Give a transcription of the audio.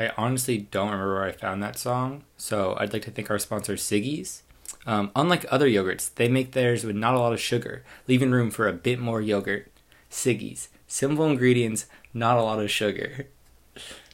I honestly don't remember where I found that song, so I'd like to thank our sponsor, Siggi's. Um, unlike other yogurts, they make theirs with not a lot of sugar, leaving room for a bit more yogurt. Siggi's. Simple ingredients, not a lot of sugar.